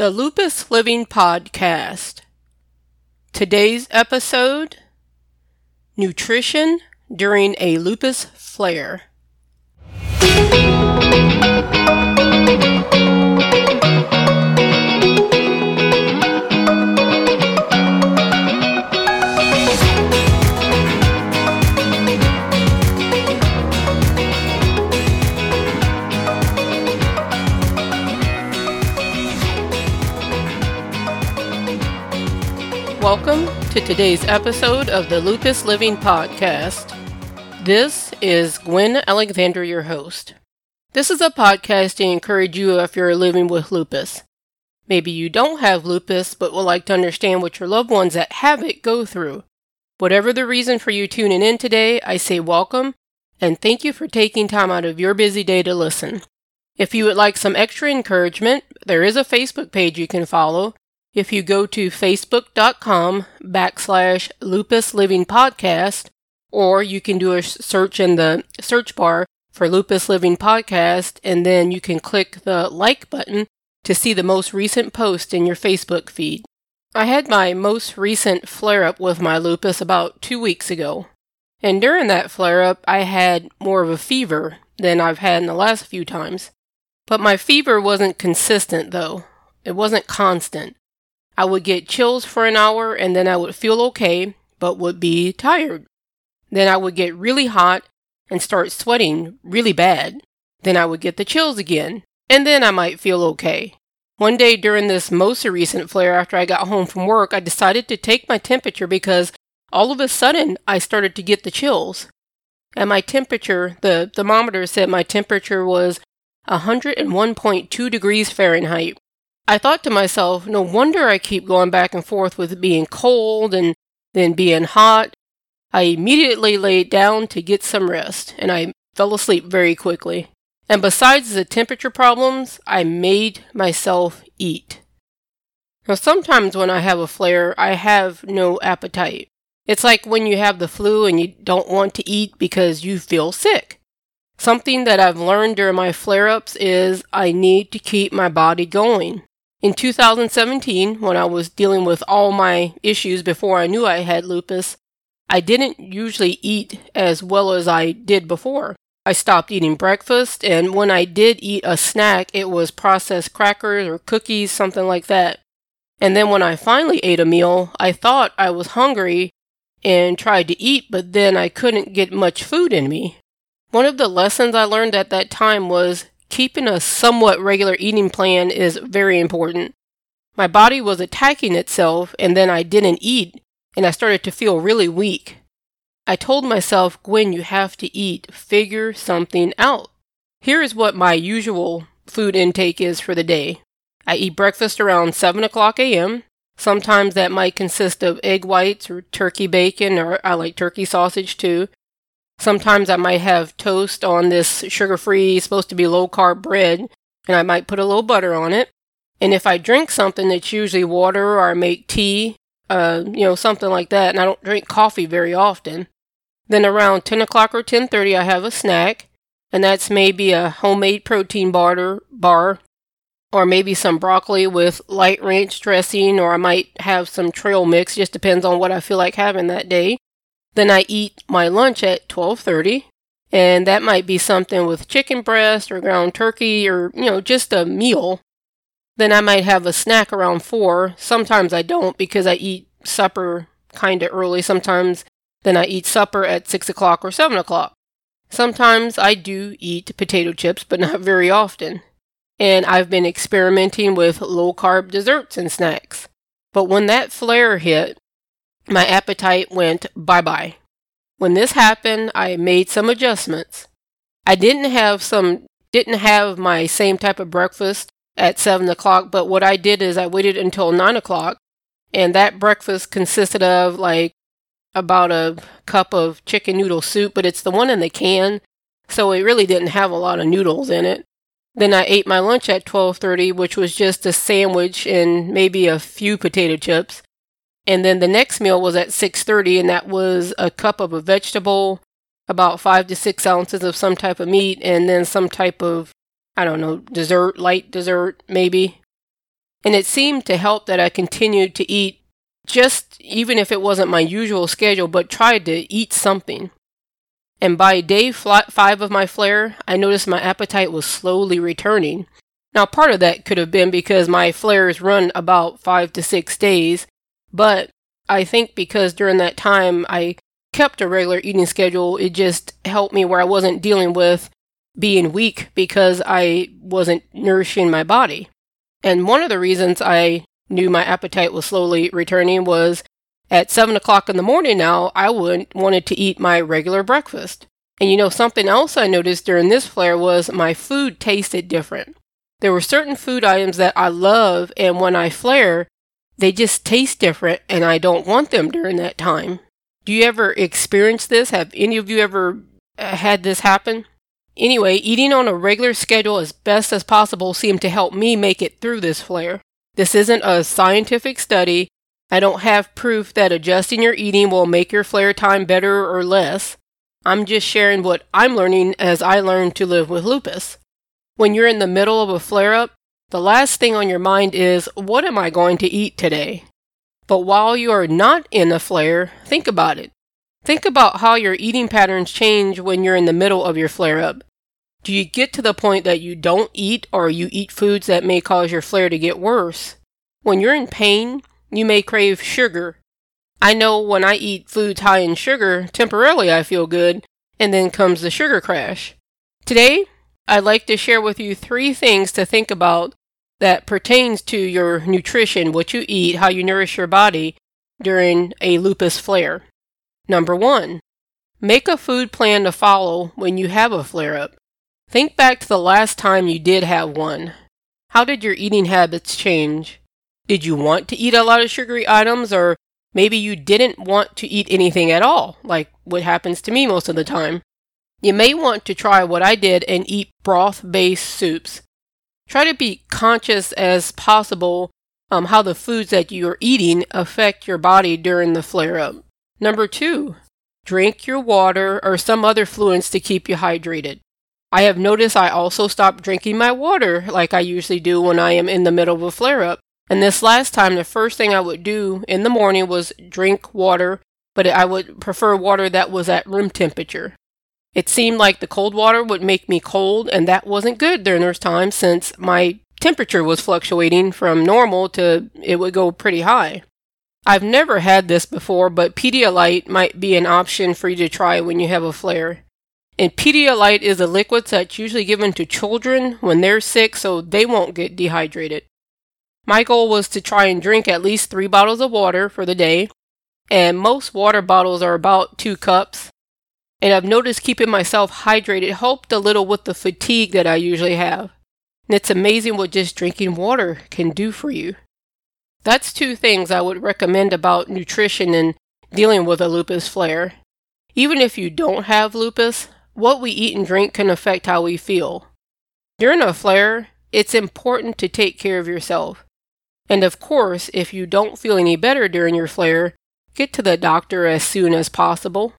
The Lupus Living Podcast. Today's episode Nutrition during a lupus flare. Welcome to today's episode of the Lupus Living Podcast. This is Gwen Alexander, your host. This is a podcast to encourage you if you're living with lupus. Maybe you don't have lupus, but would like to understand what your loved ones that have it go through. Whatever the reason for you tuning in today, I say welcome and thank you for taking time out of your busy day to listen. If you would like some extra encouragement, there is a Facebook page you can follow if you go to facebook.com backslash lupus living podcast, or you can do a search in the search bar for lupus living podcast, and then you can click the like button to see the most recent post in your Facebook feed. I had my most recent flare up with my lupus about two weeks ago. And during that flare up, I had more of a fever than I've had in the last few times. But my fever wasn't consistent though. It wasn't constant. I would get chills for an hour and then I would feel okay, but would be tired. Then I would get really hot and start sweating really bad. Then I would get the chills again, and then I might feel okay. One day during this most recent flare after I got home from work, I decided to take my temperature because all of a sudden I started to get the chills. And my temperature, the thermometer said my temperature was 101.2 degrees Fahrenheit. I thought to myself, no wonder I keep going back and forth with being cold and then being hot. I immediately laid down to get some rest, and I fell asleep very quickly. And besides the temperature problems, I made myself eat. Now, sometimes when I have a flare, I have no appetite. It's like when you have the flu and you don't want to eat because you feel sick. Something that I've learned during my flare ups is I need to keep my body going. In 2017, when I was dealing with all my issues before I knew I had lupus, I didn't usually eat as well as I did before. I stopped eating breakfast, and when I did eat a snack, it was processed crackers or cookies, something like that. And then when I finally ate a meal, I thought I was hungry and tried to eat, but then I couldn't get much food in me. One of the lessons I learned at that time was keeping a somewhat regular eating plan is very important. My body was attacking itself, and then I didn't eat, and I started to feel really weak. I told myself, Gwen, you have to eat. Figure something out. Here is what my usual food intake is for the day. I eat breakfast around 7 o'clock a.m. Sometimes that might consist of egg whites or turkey bacon, or I like turkey sausage too. Sometimes I might have toast on this sugar free, supposed to be low carb bread, and I might put a little butter on it. And if I drink something, it's usually water or I make tea, uh, you know, something like that. And I don't drink coffee very often. Then around 10 o'clock or 10.30, I have a snack. And that's maybe a homemade protein bar, bar or maybe some broccoli with light ranch dressing, or I might have some trail mix, just depends on what I feel like having that day. Then I eat my lunch at 12:30, and that might be something with chicken breast or ground turkey or, you know, just a meal. Then I might have a snack around 4. Sometimes I don't because I eat supper kind of early. Sometimes then I eat supper at 6 o'clock or 7 o'clock. Sometimes I do eat potato chips, but not very often. And I've been experimenting with low carb desserts and snacks. But when that flare hit, my appetite went bye bye. When this happened, I made some adjustments. I didn't have some didn't have my same type of breakfast at seven o'clock, but what I did is I waited until nine o'clock, and that breakfast consisted of like about a cup of chicken noodle soup, but it's the one in the can, so it really didn't have a lot of noodles in it. Then I ate my lunch at 12:30, which was just a sandwich and maybe a few potato chips. And then the next meal was at 6:30 and that was a cup of a vegetable, about 5 to 6 ounces of some type of meat and then some type of I don't know, dessert, light dessert maybe. And it seemed to help that I continued to eat just even if it wasn't my usual schedule, but tried to eat something. And by day five of my flare, I noticed my appetite was slowly returning. Now, part of that could have been because my flares run about five to six days, but I think because during that time I kept a regular eating schedule, it just helped me where I wasn't dealing with being weak because I wasn't nourishing my body. And one of the reasons I knew my appetite was slowly returning was at seven o'clock in the morning now, I would wanted to eat my regular breakfast. And you know, something else I noticed during this flare was my food tasted different. There were certain food items that I love, and when I flare, they just taste different, and I don't want them during that time. Do you ever experience this? Have any of you ever uh, had this happen? Anyway, eating on a regular schedule as best as possible seemed to help me make it through this flare. This isn't a scientific study. I don't have proof that adjusting your eating will make your flare time better or less. I'm just sharing what I'm learning as I learn to live with lupus. When you're in the middle of a flare up, the last thing on your mind is, what am I going to eat today? But while you are not in a flare, think about it. Think about how your eating patterns change when you're in the middle of your flare up. Do you get to the point that you don't eat or you eat foods that may cause your flare to get worse? When you're in pain, you may crave sugar. I know when I eat foods high in sugar, temporarily I feel good, and then comes the sugar crash. Today, I'd like to share with you three things to think about that pertains to your nutrition, what you eat, how you nourish your body during a lupus flare. Number one, make a food plan to follow when you have a flare up. Think back to the last time you did have one. How did your eating habits change? Did you want to eat a lot of sugary items, or maybe you didn't want to eat anything at all, like what happens to me most of the time? You may want to try what I did and eat broth based soups. Try to be conscious as possible um, how the foods that you are eating affect your body during the flare up. Number two, drink your water or some other fluids to keep you hydrated. I have noticed I also stopped drinking my water like I usually do when I am in the middle of a flare up. And this last time, the first thing I would do in the morning was drink water, but I would prefer water that was at room temperature. It seemed like the cold water would make me cold, and that wasn't good during those times since my temperature was fluctuating from normal to it would go pretty high. I've never had this before, but Pedialyte might be an option for you to try when you have a flare. And Pedialyte is a liquid that's usually given to children when they're sick so they won't get dehydrated. My goal was to try and drink at least three bottles of water for the day, and most water bottles are about two cups. And I've noticed keeping myself hydrated helped a little with the fatigue that I usually have. And it's amazing what just drinking water can do for you. That's two things I would recommend about nutrition and dealing with a lupus flare. Even if you don't have lupus, what we eat and drink can affect how we feel. During a flare, it's important to take care of yourself. And of course, if you don't feel any better during your flare, get to the doctor as soon as possible.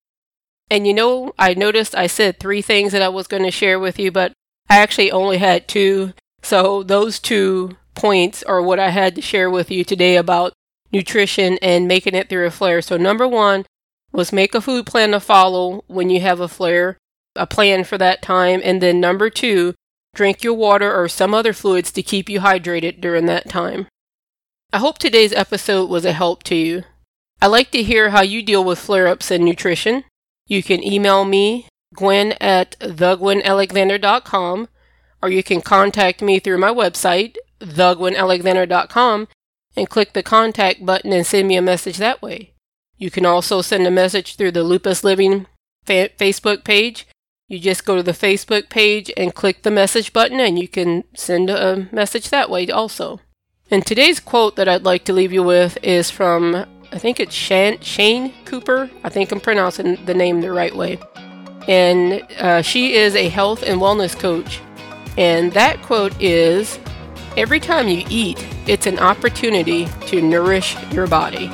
And you know, I noticed I said three things that I was going to share with you, but I actually only had two. So those two points are what I had to share with you today about nutrition and making it through a flare. So number one was make a food plan to follow when you have a flare, a plan for that time. And then number two, drink your water or some other fluids to keep you hydrated during that time. I hope today's episode was a help to you. I like to hear how you deal with flare ups and nutrition. You can email me, Gwen at thegwenalexander.com, or you can contact me through my website, thegwenalexander.com, and click the contact button and send me a message that way. You can also send a message through the Lupus Living fa- Facebook page. You just go to the Facebook page and click the message button, and you can send a message that way also. And today's quote that I'd like to leave you with is from I think it's Shane, Shane Cooper. I think I'm pronouncing the name the right way. And uh, she is a health and wellness coach. And that quote is Every time you eat, it's an opportunity to nourish your body.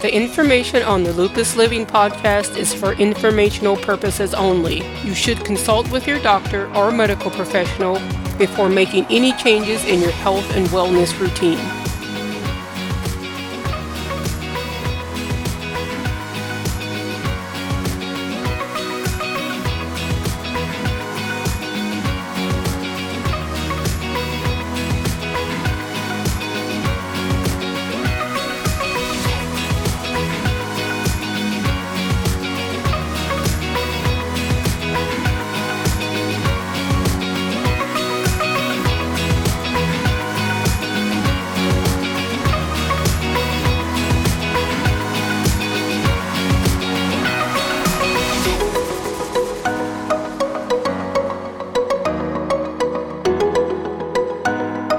The information on the Lupus Living podcast is for informational purposes only. You should consult with your doctor or medical professional before making any changes in your health and wellness routine.